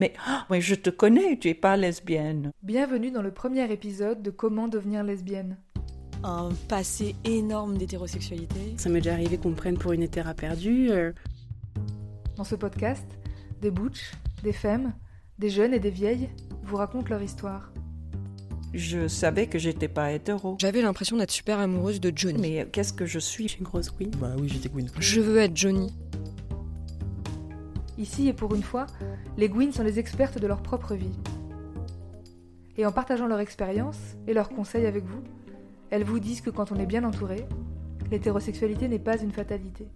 Mais oh, je te connais, tu es pas lesbienne. Bienvenue dans le premier épisode de Comment devenir lesbienne. Un passé énorme d'hétérosexualité. Ça m'est déjà arrivé qu'on me prenne pour une hétéra perdue. euh. Dans ce podcast, des butch, des femmes, des jeunes et des vieilles vous racontent leur histoire. Je savais que j'étais pas hétéro. J'avais l'impression d'être super amoureuse de Johnny. Mais qu'est-ce que je Je suis suis une grosse queen. Bah oui, j'étais Queen. Je veux être Johnny. Ici et pour une fois, les Gwyn sont les expertes de leur propre vie. Et en partageant leur expérience et leurs conseils avec vous, elles vous disent que quand on est bien entouré, l'hétérosexualité n'est pas une fatalité.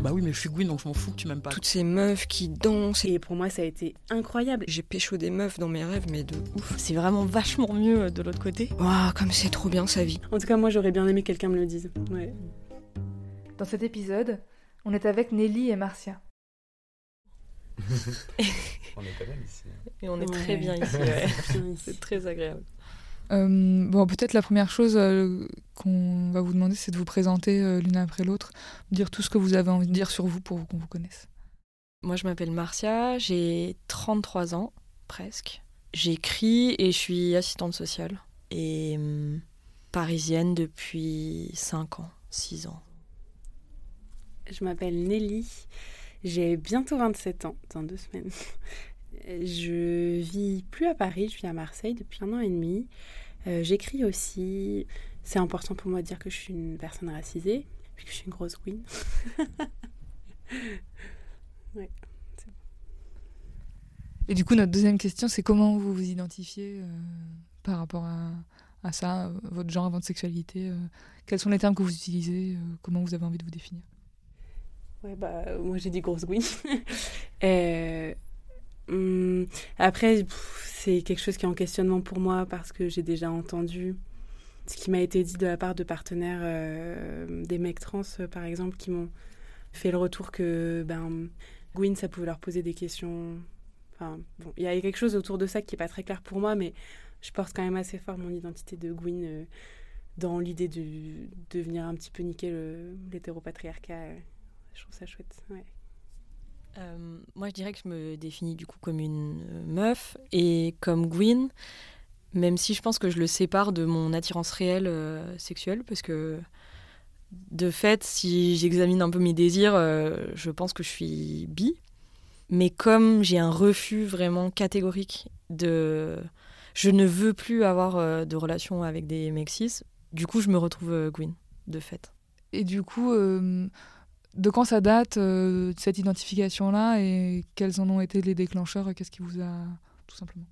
Bah oui, mais je suis Gwyn donc je m'en fous que tu m'aimes pas. Toutes ces meufs qui dansent. Et pour moi, ça a été incroyable. J'ai pécho des meufs dans mes rêves, mais de ouf. C'est vraiment vachement mieux euh, de l'autre côté. Waouh, comme c'est trop bien sa vie. En tout cas, moi, j'aurais bien aimé que quelqu'un me le dise. Ouais. Dans cet épisode, on est avec Nelly et Marcia. On est pas mal ici. Et on est Ouais. très bien ici. ouais. Bien ici. c'est très agréable. Euh, bon, peut-être la première chose euh, qu'on va vous demander, c'est de vous présenter euh, l'une après l'autre, dire tout ce que vous avez envie de dire sur vous pour qu'on vous connaisse. Moi, je m'appelle Marcia, j'ai 33 ans, presque. J'écris et je suis assistante sociale. Et hum, parisienne depuis 5 ans, 6 ans. Je m'appelle Nelly. J'ai bientôt 27 ans, dans deux semaines. Je vis plus à Paris, je vis à Marseille depuis un an et demi. Euh, J'écris aussi. C'est important pour moi de dire que je suis une personne racisée, puis que je suis une grosse queen. Et du coup, notre deuxième question, c'est comment vous vous identifiez euh, par rapport à, ça, euh, votre genre, votre sexualité Quels sont les termes que vous utilisez Comment vous avez envie de vous définir? Ouais, bah, moi j'ai dit grosse hum, après, c'est quelque chose qui est en questionnement pour moi parce que j'ai déjà entendu ce qui m'a été dit de la part de partenaires, euh, des mecs trans euh, par exemple, qui m'ont fait le retour que ben, Gwyn, ça pouvait leur poser des questions. Enfin, bon, il y a quelque chose autour de ça qui est pas très clair pour moi, mais je porte quand même assez fort mon identité de Gwyn euh, dans l'idée de, de venir un petit peu niquer l'hétéropatriarcat. Je trouve ça chouette. Ouais. Euh, moi, je dirais que je me définis du coup comme une euh, meuf et comme Gwyn, même si je pense que je le sépare de mon attirance réelle euh, sexuelle, parce que de fait, si j'examine un peu mes désirs, euh, je pense que je suis bi. Mais comme j'ai un refus vraiment catégorique de. Je ne veux plus avoir euh, de relation avec des mecs cis, du coup, je me retrouve euh, Gwyn, de fait. Et du coup, euh, de quand ça date, euh, cette identification-là, et quels en ont été les déclencheurs Qu'est-ce qui vous a... tout simplement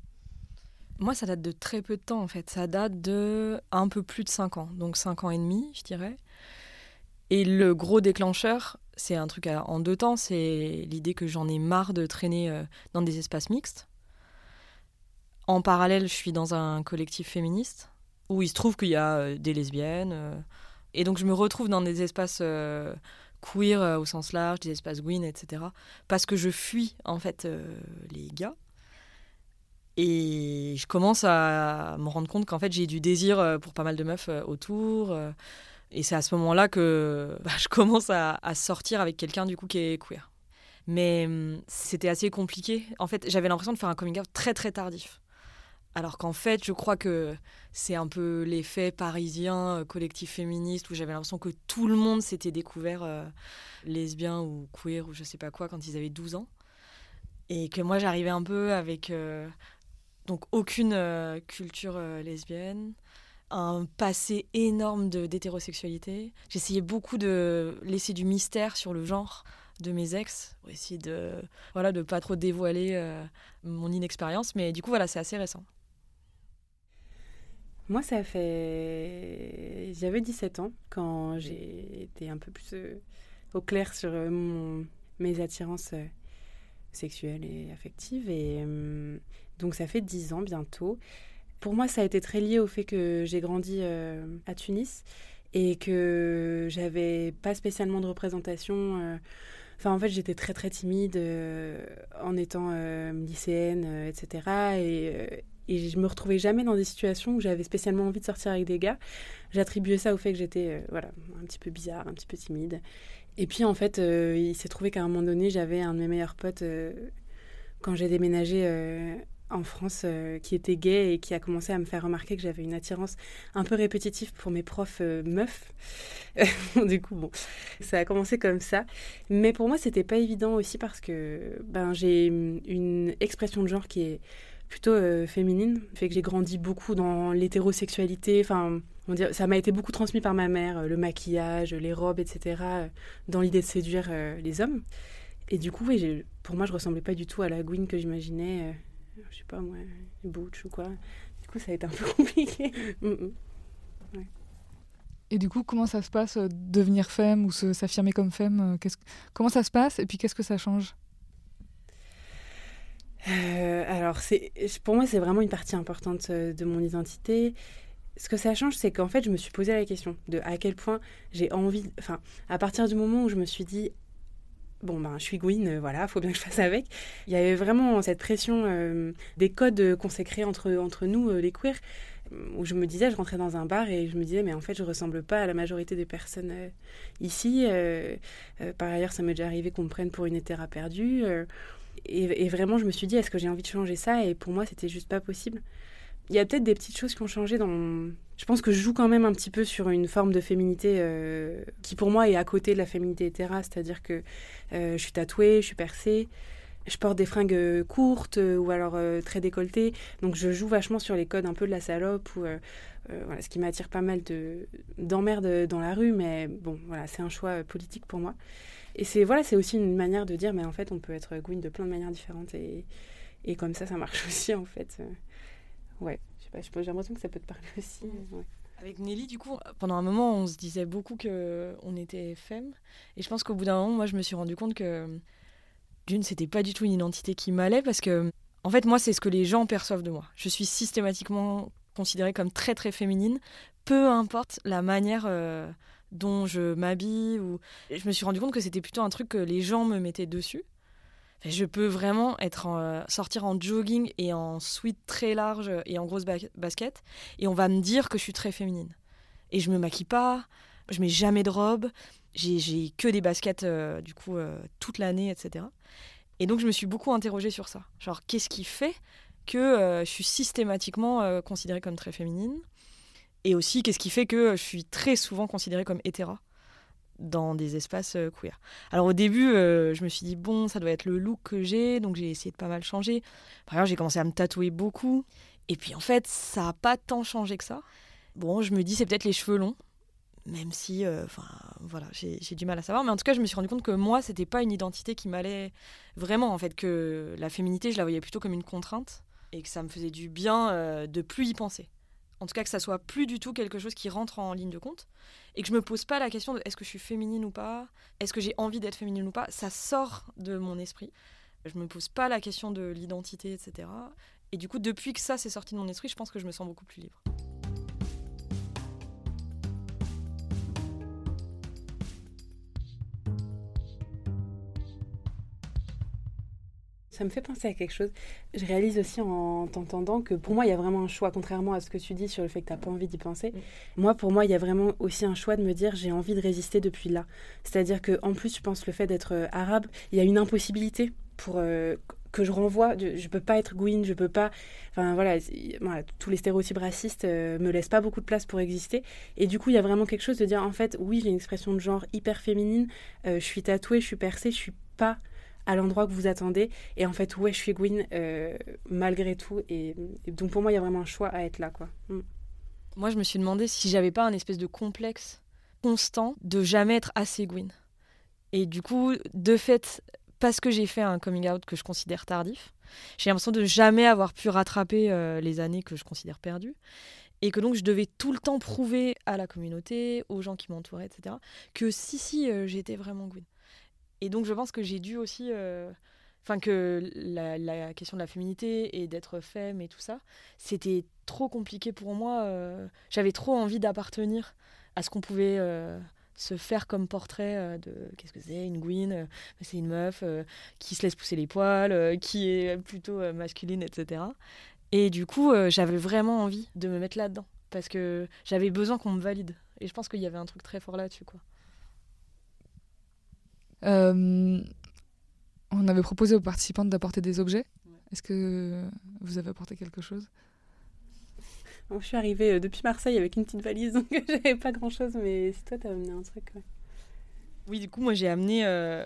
Moi, ça date de très peu de temps en fait. Ça date de un peu plus de 5 ans, donc 5 ans et demi, je dirais. Et le gros déclencheur, c'est un truc en deux temps, c'est l'idée que j'en ai marre de traîner euh, dans des espaces mixtes. En parallèle, je suis dans un collectif féministe où il se trouve qu'il y a euh, des lesbiennes. euh, et donc, je me retrouve dans des espaces euh, queer euh, au sens large, des espaces gwyn, etc. Parce que je fuis en fait euh, les gars. Et je commence à me rendre compte qu'en fait, j'ai du désir euh, pour pas mal de meufs autour. Et c'est à ce moment-là que bah, je commence à, à sortir avec quelqu'un du coup qui est queer. Mais hum, c'était assez compliqué. En fait, j'avais l'impression de faire un coming out très très tardif. Alors qu'en fait, je crois que c'est un peu l'effet parisien, euh, collectif féministe, où j'avais l'impression que tout le monde s'était découvert euh, lesbien ou queer ou je sais pas quoi quand ils avaient 12 ans. Et que moi, j'arrivais un peu avec euh, donc aucune culture lesbienne, un passé énorme d'hétérosexualité. J'essayais beaucoup de laisser du mystère sur le genre de mes ex pour essayer de voilà de pas trop dévoiler mon inexpérience mais du coup voilà c'est assez récent Moi, ça fait. J'avais 17 ans quand j'ai été un peu plus euh, au clair sur euh, mes attirances euh, sexuelles et affectives. Et donc, ça fait 10 ans bientôt. Pour moi, ça a été très lié au fait que j'ai grandi à Tunis et que j'avais pas spécialement de représentation. Enfin, en fait, j'étais très très timide en étant lycéenne, etc. Et, et je me retrouvais jamais dans des situations où j'avais spécialement envie de sortir avec des gars. J'attribuais ça au fait que j'étais euh, voilà, un petit peu bizarre, un petit peu timide. Et puis en fait, euh, il s'est trouvé qu'à un moment donné, j'avais un de mes meilleurs potes euh, quand j'ai déménagé en France qui était gay et qui a commencé à me faire remarquer que j'avais une attirance un peu répétitive pour mes profs meufs. du coup, bon, ça a commencé comme ça. Mais pour moi, c'était pas évident aussi parce que ben, j'ai une expression de genre qui est plutôt euh, féminine, fait que j'ai grandi beaucoup dans l'hétérosexualité. Enfin, on dirait, ça m'a été beaucoup transmis par ma mère, euh, le maquillage, les robes, etc., euh, dans l'idée de séduire les hommes. Et du coup, pour moi, je ressemblais pas du tout à la Gwyn que j'imaginais. euh, je sais pas moi, butch ou quoi. Du coup, ça a été un peu compliqué. Mm, mm. Et du coup, comment ça se passe, devenir femme ou s'affirmer comme femme Comment ça se passe et puis qu'est-ce que ça change? Euh, alors, pour moi, c'est vraiment une partie importante euh, de mon identité. Ce que ça change, c'est qu'en fait, je me suis posé la question de à quel point j'ai envie. Enfin, à partir du moment où je me suis dit, bon, ben, je suis Gwyn, euh, voilà, faut bien que je fasse avec, il y avait vraiment cette pression des codes qu'on s'est créés entre, entre nous, les queers, où je me disais, je rentrais dans un bar et je me disais, mais en fait, je ressemble pas à la majorité des personnes ici. Par ailleurs, ça m'est déjà arrivé qu'on me prenne pour une hétéra perdue. Et, vraiment, je me suis dit, est-ce que j'ai envie de changer ça? Et pour moi, c'était juste pas possible. Il y a peut-être des petites choses qui ont changé dans. Je pense que je joue quand même un petit peu sur une forme de féminité euh, qui, pour moi, est à côté de la féminité hétéra. C'est-à-dire que euh, je suis tatouée, je suis percée, je porte des fringues euh, courtes ou alors très décolletées. Donc, je joue vachement sur les codes un peu de la salope ou... voilà, ce qui m'attire pas mal de dans la rue, mais bon, voilà, c'est un choix politique pour moi. Et c'est voilà, c'est aussi une manière de dire, mais en fait, on peut être Gwyn de plein de manières différentes et, et comme ça, ça marche aussi en fait. Euh, Ouais, je sais pas, je pense- j'ai l'impression que ça peut te parler aussi. Mm. ouais. Avec Nelly, du coup, pendant un moment, on se disait beaucoup que on était femme. Et je pense qu'au bout d'un moment, moi, je me suis rendu compte que d'une, c'était pas du tout une identité qui m'allait parce que, en fait, moi, c'est ce que les gens perçoivent de moi. Je suis systématiquement considérée comme très très féminine, peu importe la manière euh, dont je m'habille. Ou je me suis rendu compte que c'était plutôt un truc que les gens me mettaient dessus. Je peux vraiment être en, euh, sortir en jogging et en sweat très large et en grosse ba- basket et on va me dire que je suis très féminine. Et je me maquille pas, je mets jamais de robe, j'ai que des baskets euh, du coup euh, toute l'année, etc. Et donc je me suis beaucoup interrogée sur ça. Genre qu'est-ce qui fait que je suis systématiquement considérée comme très féminine? Et aussi qu'est-ce qui fait que je suis très souvent considérée comme hétéra dans des espaces euh, queer. Alors au début, euh, je me suis dit bon, ça doit être le look que j'ai, donc j'ai essayé de pas mal changer. Par exemple, j'ai commencé à me tatouer beaucoup. Et puis en fait, ça a pas tant changé que ça. Bon, je me dis c'est peut-être les cheveux longs, même si, euh, enfin, voilà, j'ai du mal à savoir. Mais en tout cas, je me suis rendu compte que moi, c'était pas une identité qui m'allait vraiment. En fait, que la féminité, je la voyais plutôt comme une contrainte et que ça me faisait du bien de plus y penser. En tout cas, que ça soit plus du tout quelque chose qui rentre en ligne de compte et que je me pose pas la question de est-ce que je suis féminine ou pas, est-ce que j'ai envie d'être féminine ou pas. Ça sort de mon esprit. Je me pose pas la question de l'identité, etc. Et du coup, depuis que ça s'est sorti de mon esprit, je pense que je me sens beaucoup plus libre. Ça me fait penser à quelque chose. Je réalise aussi en t'entendant que pour moi, il y a vraiment un choix, contrairement à ce que tu dis sur le fait que tu n'as pas envie d'y penser. Mm. Moi, pour moi, il y a vraiment aussi un choix de me dire j'ai envie de résister depuis là. C'est-à-dire que en plus, je pense le fait d'être euh, arabe, il y a une impossibilité pour euh, que je renvoie. Je, je peux pas être Gwyn, je peux pas. Enfin voilà, tous les stéréotypes racistes euh, me laissent pas beaucoup de place pour exister. Et du coup, il y a vraiment quelque chose de dire en fait, oui, j'ai une expression de genre hyper féminine. euh, je suis tatouée, je suis percée, je suis pas à l'endroit que vous attendez. Et en fait, ouais, je suis Gwyn euh, malgré tout. Et, donc pour moi, il y a vraiment un choix à être là, quoi. Mm. Moi, je me suis demandé si j'avais pas un espèce de complexe constant de jamais être assez Gwyn. Et du coup, de fait, parce que j'ai fait un coming out que je considère tardif, j'ai l'impression de jamais avoir pu rattraper euh, les années que je considère perdues. Et que donc je devais tout le temps prouver à la communauté, aux gens qui m'entouraient, etc., que si, si, euh, j'étais vraiment Gwyn. Et donc je pense que j'ai dû aussi. euh, Enfin, que la, question de la féminité et d'être femme et tout ça, c'était trop compliqué pour moi. euh, J'avais trop envie d'appartenir à ce qu'on pouvait euh, se faire comme portrait de qu'est-ce que c'est une Gwyn C'est une meuf qui se laisse pousser les poils, qui est plutôt masculine, etc. Et du coup, j'avais vraiment envie de me mettre là-dedans parce que j'avais besoin qu'on me valide. Et je pense qu'il y avait un truc très fort là-dessus. Euh, On avait proposé aux participantes d'apporter des objets. Est-ce que vous avez apporté quelque chose? Bon, je suis arrivée euh, depuis Marseille avec une petite valise, donc j'avais pas grand-chose, mais si toi, t'as amené un truc, ouais. Oui, du coup, moi j'ai amené euh,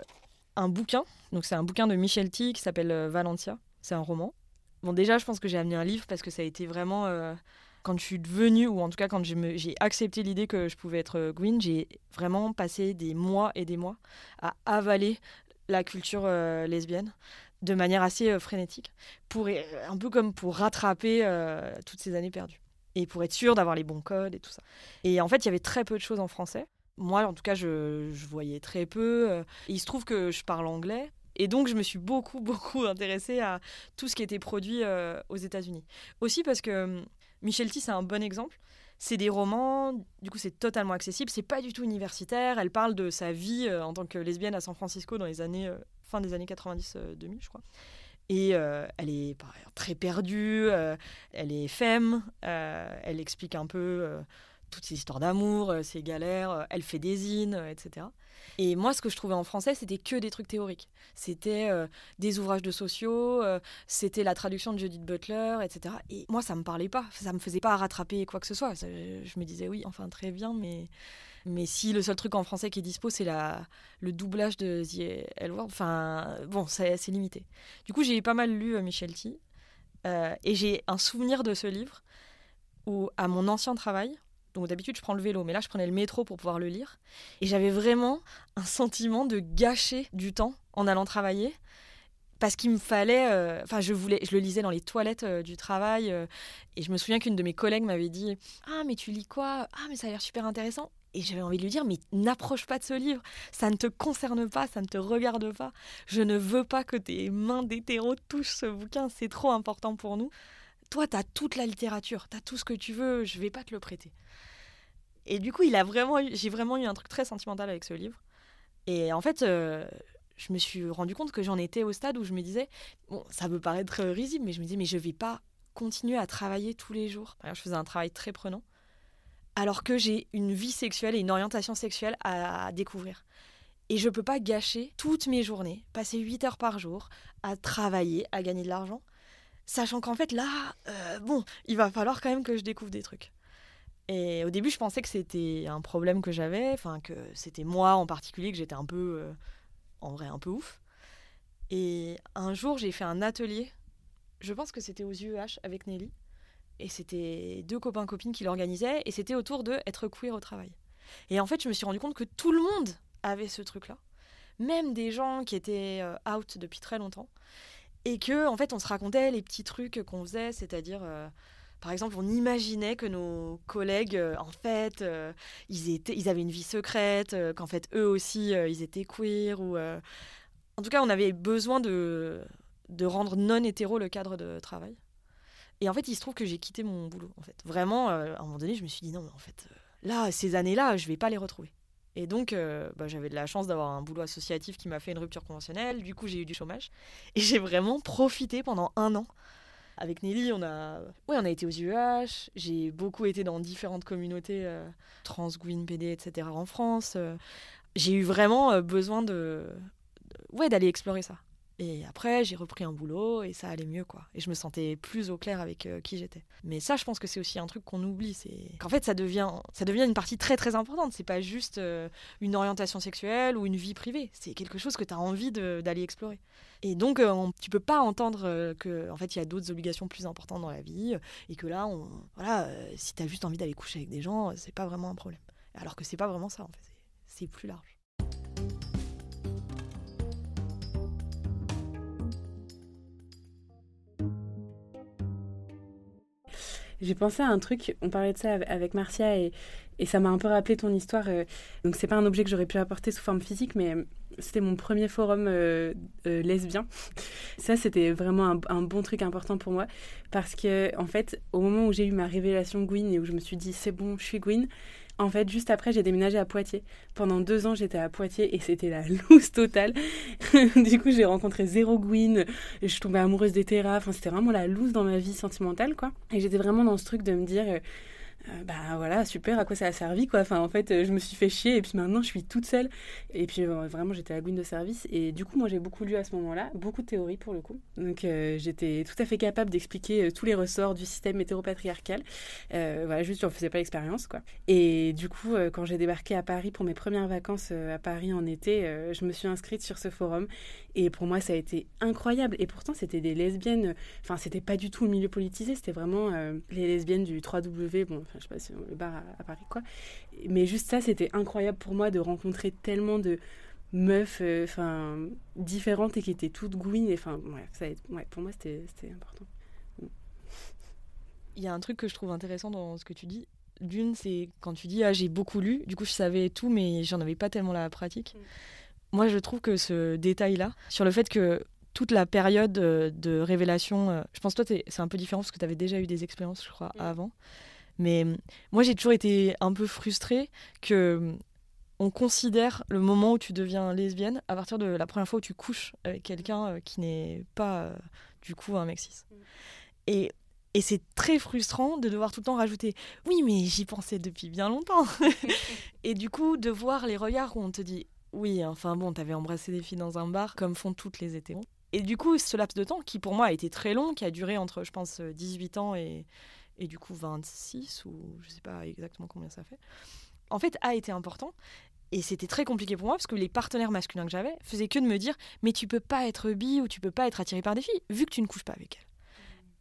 un bouquin. Donc c'est un bouquin de Michel T qui s'appelle euh, Valentia. C'est un roman. Bon, déjà, je pense que j'ai amené un livre parce que ça a été vraiment. euh, quand je suis devenue, ou en tout cas quand j'ai accepté l'idée que je pouvais être euh, Gwyn, j'ai vraiment passé des mois et des mois à avaler la culture euh, lesbienne de manière assez euh, frénétique, pour, un peu comme pour rattraper toutes ces années perdues. Et pour être sûr d'avoir les bons codes et tout ça. Et en fait, il y avait très peu de choses en français. Moi, en tout cas, je, voyais très peu. il se trouve que je parle anglais. Et donc, je me suis beaucoup, beaucoup intéressée à tout ce qui était produit aux États-Unis. Aussi parce que Michel T, c'est un bon exemple. C'est des romans, du coup, c'est totalement accessible. C'est pas du tout universitaire. Elle parle de sa vie euh, en tant que lesbienne à San Francisco dans les années, euh, fin des années 90-2000, je crois. Et euh, elle est par ailleurs très perdue, euh, elle est femme, euh, elle explique un peu euh, toutes ses histoires d'amour, euh, ses galères, euh, elle fait des zines, euh, etc. Et moi, ce que je trouvais en français, c'était que des trucs théoriques. C'était des ouvrages de sociaux, c'était la traduction de Judith Butler, etc. Et moi, ça me parlait pas, ça me faisait pas rattraper quoi que ce soit. Je me disais oui, enfin très bien, mais mais si le seul truc en français qui est dispo, c'est la le doublage de The L enfin bon, c'est limité. Du coup, j'ai pas mal lu Michel T. et j'ai un souvenir de ce livre où, à mon ancien travail, donc d'habitude je prends le vélo, mais là je prenais le métro pour pouvoir le lire, et j'avais vraiment un sentiment de gâcher du temps en allant travailler. Parce qu'il me fallait, euh, enfin je voulais, je le lisais dans les toilettes euh, du travail, euh, et je me souviens qu'une de mes collègues m'avait dit ah mais tu lis quoi? Ah mais ça a l'air super intéressant. Et j'avais envie de lui dire mais n'approche pas de ce livre, ça ne te concerne pas, ça ne te regarde pas. Je ne veux pas que tes mains d'hétéro touchent ce bouquin, c'est trop important pour nous. Toi, tu as toute la littérature, tu as tout ce que tu veux, je vais pas te le prêter. Et du coup, il a vraiment j'ai vraiment eu un truc très sentimental avec ce livre. Et en fait, euh, je me suis rendu compte que j'en étais au stade où je me disais, bon, ça peut paraître risible, mais je me disais, mais je vais pas continuer à travailler tous les jours. Je faisais un travail très prenant, alors que j'ai une vie sexuelle et une orientation sexuelle à, à découvrir. Et je peux pas gâcher toutes mes journées, passer 8 heures par jour à travailler, à gagner de l'argent, sachant qu'en fait là, euh, bon, il va falloir quand même que je découvre des trucs. Et au début, je pensais que c'était un problème que j'avais, enfin que c'était moi en particulier, que j'étais un peu, euh, en vrai, un peu ouf. Et un jour, j'ai fait un atelier, je pense que c'était aux UEH avec Nelly, et c'était deux copains-copines qui l'organisaient, et c'était autour de être queer au travail. Et en fait, je me suis rendu compte que tout le monde avait ce truc-là, même des gens qui étaient euh, out depuis très longtemps, et que en fait, on se racontait les petits trucs qu'on faisait, c'est-à-dire euh, par exemple, on imaginait que nos collègues, euh, en fait, euh, ils, étaient, ils avaient une vie secrète, qu'en fait, eux aussi, ils étaient queer. Ou, En tout cas, on avait besoin de, de rendre non hétéro le cadre de travail. Et en fait, il se trouve que j'ai quitté mon boulot. En fait. Vraiment, à un moment donné, je me suis dit, non, mais en fait, là, ces années-là, je vais pas les retrouver. Et donc, euh, bah, j'avais de la chance d'avoir un boulot associatif qui m'a fait une rupture conventionnelle. Du coup, j'ai eu du chômage. Et j'ai vraiment profité pendant un an avec Nelly, on a, ouais, on a été aux UH. J'ai beaucoup été dans différentes communautés euh, trans, Gwyn, PD, etc. en France. Euh, j'ai eu vraiment euh, besoin de, ouais, d'aller explorer ça. Et après, j'ai repris un boulot et ça allait mieux, quoi. Et je me sentais plus au clair avec euh, qui j'étais. Mais ça, je pense que c'est aussi un truc qu'on oublie, c'est qu'en fait, ça devient, ça devient une partie très très importante. C'est pas juste euh, une orientation sexuelle ou une vie privée. C'est quelque chose que tu as envie d'aller explorer. Et donc, euh, on- tu peux pas entendre euh, que, en fait, il y a d'autres obligations plus importantes dans la vie et que là, on, voilà, si tu as juste envie d'aller coucher avec des gens, c'est pas vraiment un problème. Alors que c'est pas vraiment ça, en fait. C'est plus large. J'ai pensé à un truc, on parlait de ça avec- Marcia et, ça m'a un peu rappelé ton histoire. euh, donc c'est pas un objet que j'aurais pu apporter sous forme physique, mais euh, c'était mon premier forum euh, lesbien. Ça c'était vraiment un, un bon truc important pour moi parce que en fait au moment où j'ai eu ma révélation Gwyn et où je me suis dit c'est bon je suis Gwyn, en fait juste après j'ai déménagé à Poitiers. Pendant deux ans j'étais à Poitiers et c'était la loose totale. du coup j'ai rencontré zéro Gwyn, je suis tombée amoureuse des terras, enfin c'était vraiment la loose dans ma vie sentimentale quoi. Et j'étais vraiment dans ce truc de me dire, euh, Euh, bah voilà, super, à quoi ça a servi quoi. Enfin, en fait, euh, je me suis fait chier et puis maintenant je suis toute seule. Et puis euh, vraiment, j'étais gouine de service. Et du coup, moi j'ai beaucoup lu à ce moment-là, beaucoup de théories pour le coup. Donc j'étais tout à fait capable d'expliquer tous les ressorts du système hétéropatriarcal. voilà, juste j'en faisais pas l'expérience quoi. Et du coup, quand j'ai débarqué à Paris pour mes premières vacances à Paris en été, je me suis inscrite sur ce forum. Et pour moi, ça a été incroyable. Et pourtant, c'était des lesbiennes. Enfin, c'était pas du tout le milieu politisé, c'était vraiment les lesbiennes du 3W. Bon, je sais pas si on le bar à, Paris, quoi. Mais juste ça, c'était incroyable pour moi de rencontrer tellement de meufs euh, enfin différentes et qui étaient toutes gouines. Enfin, ouais, ça, ouais, pour moi, c'était important. Il y a un truc que je trouve intéressant dans ce que tu dis. D'une, c'est quand tu dis ah j'ai beaucoup lu, du coup je savais tout, mais j'en avais pas tellement la pratique. Mm. Moi, je trouve que ce détail-là, sur le fait que toute la période euh, de révélation, euh, je pense toi c'est un peu différent parce que tu avais déjà eu des expériences, je crois, mm. avant. Mais hum, moi, j'ai toujours été un peu frustrée que hum, on considère le moment où tu deviens lesbienne à partir de la première fois où tu couches avec quelqu'un euh, qui n'est pas euh, du coup un mec cis. Mm. Et, et c'est très frustrant de devoir tout le temps rajouter oui mais j'y pensais depuis bien longtemps. et du coup de voir les regards où on te dit oui enfin bon t'avais embrassé des filles dans un bar comme font toutes les hétéros. Et du coup ce laps de temps qui pour moi a été très long, qui a duré entre je pense 18 ans et, et du coup 26 ou je sais pas exactement combien ça fait, en fait a été important. Et c'était très compliqué pour moi parce que les partenaires masculins que j'avais faisaient que de me dire mais tu peux pas être bi ou tu peux pas être attiré par des filles vu que tu ne couches pas avec elles.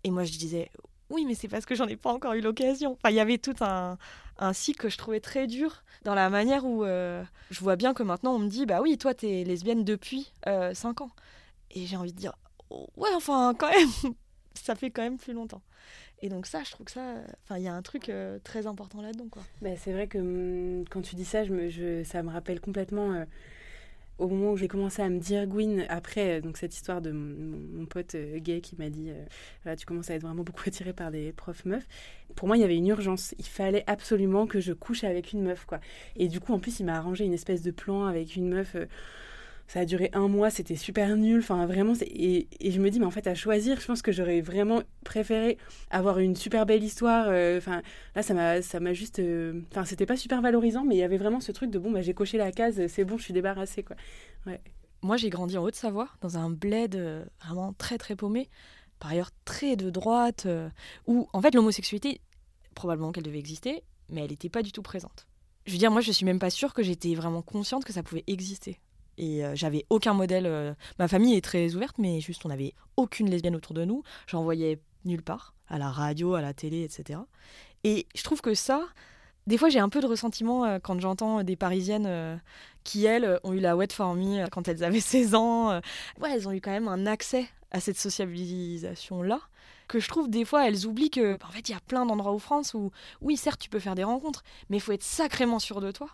Et moi je disais oui mais c'est parce que j'en ai pas encore eu l'occasion. Il y avait tout un, cycle que je trouvais très dur dans la manière où euh, je vois bien que maintenant on me dit bah oui toi t'es lesbienne depuis 5 euh, ans. Et j'ai envie de dire oh, ouais enfin quand même ça fait quand même plus longtemps. Et donc ça, je trouve que ça, enfin, il y a un truc euh, très important là-dedans, quoi. Bah, c'est vrai que hum, quand tu dis ça, je me, ça me rappelle complètement euh, au moment où j'ai commencé à me dire Gwyn, après euh, donc cette histoire de mon, pote gay qui m'a dit, tu commences à être vraiment beaucoup attiré par des profs meufs. Pour moi, il y avait une urgence. Il fallait absolument que je couche avec une meuf, quoi. Et du coup, en plus, il m'a arrangé une espèce de plan avec une meuf ça a duré un mois, c'était super nul. Enfin, vraiment, et, et, je me dis, mais en fait, à choisir, je pense que j'aurais vraiment préféré avoir une super belle histoire. Euh, enfin, là, ça m'a, juste. Euh, enfin, c'était pas super valorisant, mais il y avait vraiment ce truc de bon, bah, j'ai coché la case, c'est bon, je suis débarrassée, quoi. Ouais. Moi, j'ai grandi en Haute-Savoie, dans un bled euh, vraiment très, très paumé, par ailleurs très de droite, où, en fait, l'homosexualité, probablement qu'elle devait exister, mais elle n'était pas du tout présente. Je veux dire, moi, je suis même pas sûre que j'étais vraiment consciente que ça pouvait exister. Et euh, j'avais aucun modèle. Euh, ma famille est très ouverte, mais juste on n'avait aucune lesbienne autour de nous. J'en voyais nulle part, à la radio, à la télé, etc. Et je trouve que ça, des fois j'ai un peu de ressentiment euh, quand j'entends des Parisiennes qui, elles, ont eu la wet for me quand elles avaient 16 ans. ouais, elles ont eu quand même un accès à cette sociabilisation-là que je trouve des fois elles oublient que en fait il y a plein d'endroits en France où oui certes tu peux faire des rencontres mais il faut être sacrément sûr de toi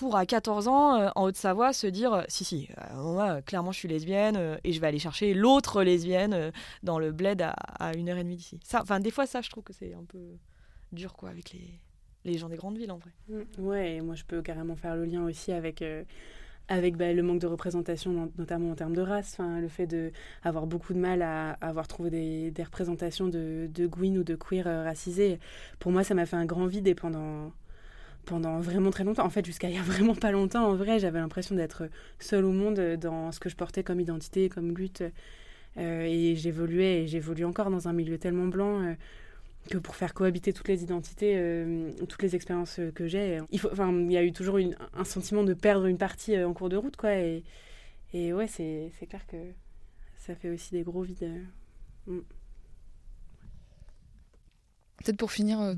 pour à 14 ans euh, en Haute-Savoie se dire euh, si si euh, moi clairement je suis lesbienne et je vais aller chercher l'autre lesbienne dans le bled à, une heure et demie d'ici. Enfin des fois ça je trouve que c'est un peu dur quoi avec les, les gens des grandes villes en vrai. Mmh, ouais, moi je peux carrément faire le lien aussi avec avec bah, le manque de représentation, notamment en termes de race, enfin, le fait d'avoir beaucoup de mal à, avoir trouvé des, représentations de, de Gwyn ou de queer racisés. Pour moi, ça m'a fait un grand vide et pendant, pendant vraiment très longtemps. En fait, jusqu'à il y a vraiment pas longtemps, en vrai, j'avais l'impression d'être seule au monde dans ce que je portais comme identité, comme lutte. Euh, et j'évoluais et j'évolue encore dans un milieu tellement blanc euh, que pour faire cohabiter toutes les identités, euh, toutes les expériences que j'ai, il y a eu toujours un sentiment de perdre une partie en cours de route. Quoi, et, et ouais, c'est clair que ça fait aussi des gros vides. Mm. Peut-être pour finir,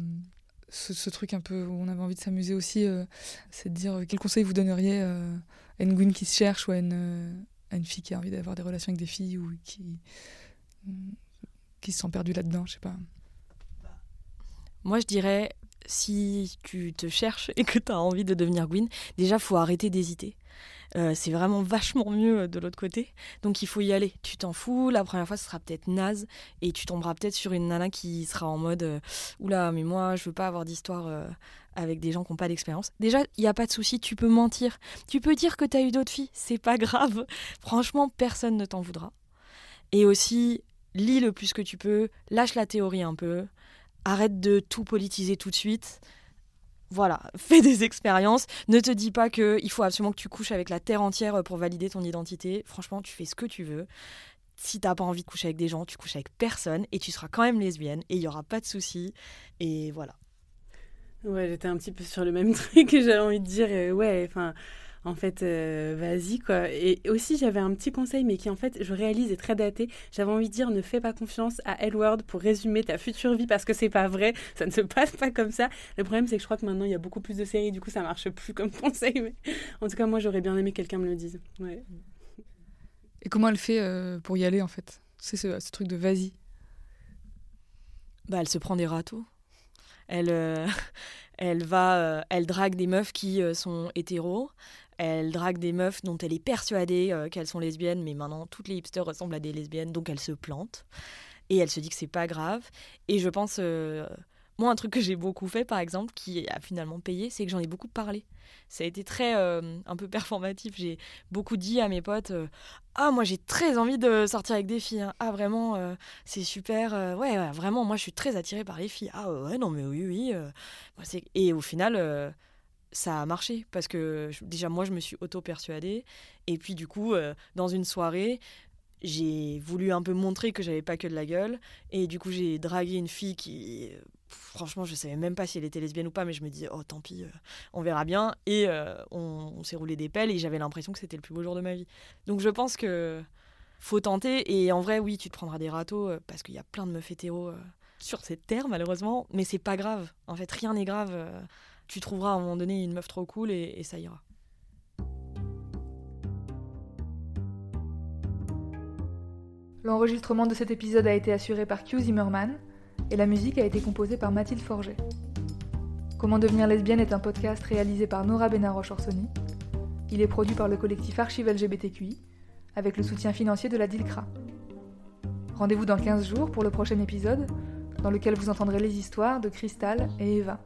ce, truc un peu où on avait envie de s'amuser aussi, euh, c'est de dire euh, quel conseil vous donneriez euh, à une gouine qui se cherche ou à une, à une fille qui a envie d'avoir des relations avec des filles ou qui, qui se sent perdue là-dedans, je sais pas. Moi, je dirais, si tu te cherches et que tu as envie de devenir Gwyn, déjà, faut arrêter d'hésiter. Euh, c'est vraiment vachement mieux euh, de l'autre côté. Donc il faut y aller. Tu t'en fous. La première fois, ce sera peut-être naze et tu tomberas peut-être sur une nana qui sera en mode euh, oula, mais moi, je veux pas avoir d'histoire avec des gens qui n'ont pas d'expérience. Déjà, il n'y a pas de souci. Tu peux mentir. Tu peux dire que tu as eu d'autres filles. C'est pas grave. Franchement, personne ne t'en voudra. Et aussi, lis le plus que tu peux. Lâche la théorie un peu arrête de tout politiser tout de suite. Voilà, fais des expériences. Ne te dis pas qu'il faut absolument que tu couches avec la terre entière pour valider ton identité. Franchement, tu fais ce que tu veux. Si t'as pas envie de coucher avec des gens, tu couches avec personne et tu seras quand même lesbienne et il y aura pas de souci. Et voilà. Ouais, j'étais un petit peu sur le même truc que j'avais envie de dire. euh, ouais, enfin, en fait, euh, vas-y quoi. Et aussi, j'avais un petit conseil, mais qui en fait, je réalise est très daté. J'avais envie de dire, ne fais pas confiance à Elward pour résumer ta future vie parce que c'est pas vrai. Ça ne se passe pas comme ça. Le problème, c'est que je crois que maintenant, il y a beaucoup plus de séries, du coup, ça marche plus comme conseil. Mais en tout cas, moi, j'aurais bien aimé que quelqu'un me le dise. Ouais. Et comment elle fait euh, pour y aller en fait? C'est ce, ce truc de vas-y. Bah, elle se prend des râteaux. Elle, euh, elle va, euh, elle drague des meufs qui euh, sont hétéros. Elle drague des meufs dont elle est persuadée euh, qu'elles sont lesbiennes, mais maintenant toutes les hipsters ressemblent à des lesbiennes, donc elle se plante. Et elle se dit que c'est pas grave. Et je pense, euh, moi, un truc que j'ai beaucoup fait, par exemple, qui a finalement payé, c'est que j'en ai beaucoup parlé. Ça a été très, euh, un peu performatif. J'ai beaucoup dit à mes potes, ah, moi j'ai très envie de sortir avec des filles. hein. Ah, vraiment, c'est super. ouais, vraiment, moi je suis très attirée par les filles. Ah, ouais, non, mais oui, oui. et au final, ça a marché parce que déjà, moi je me suis auto-persuadée. Et puis, du coup, euh, dans une soirée, j'ai voulu un peu montrer que j'avais pas que de la gueule. Et du coup, j'ai dragué une fille qui. Franchement, je savais même pas si elle était lesbienne ou pas, mais je me disais, oh tant pis, euh, on verra bien. Et euh, on, s'est roulé des pelles et j'avais l'impression que c'était le plus beau jour de ma vie. Donc je pense que faut tenter. Et en vrai, oui, tu te prendras des râteaux parce qu'il y a plein de meufs hétéros sur cette terre, malheureusement. Mais c'est pas grave. En fait, rien n'est grave. Tu trouveras à un moment donné une meuf trop cool et, ça ira. L'enregistrement de cet épisode a été assuré par Q Zimmerman et la musique a été composée par Mathilde Forget. Comment devenir lesbienne est un podcast réalisé par Nora Benaroche-Orsoni. Il est produit par le collectif Archive LGBTQI avec le soutien financier de la DILCRA. Rendez-vous dans 15 jours pour le prochain épisode dans lequel vous entendrez les histoires de Cristal et Eva.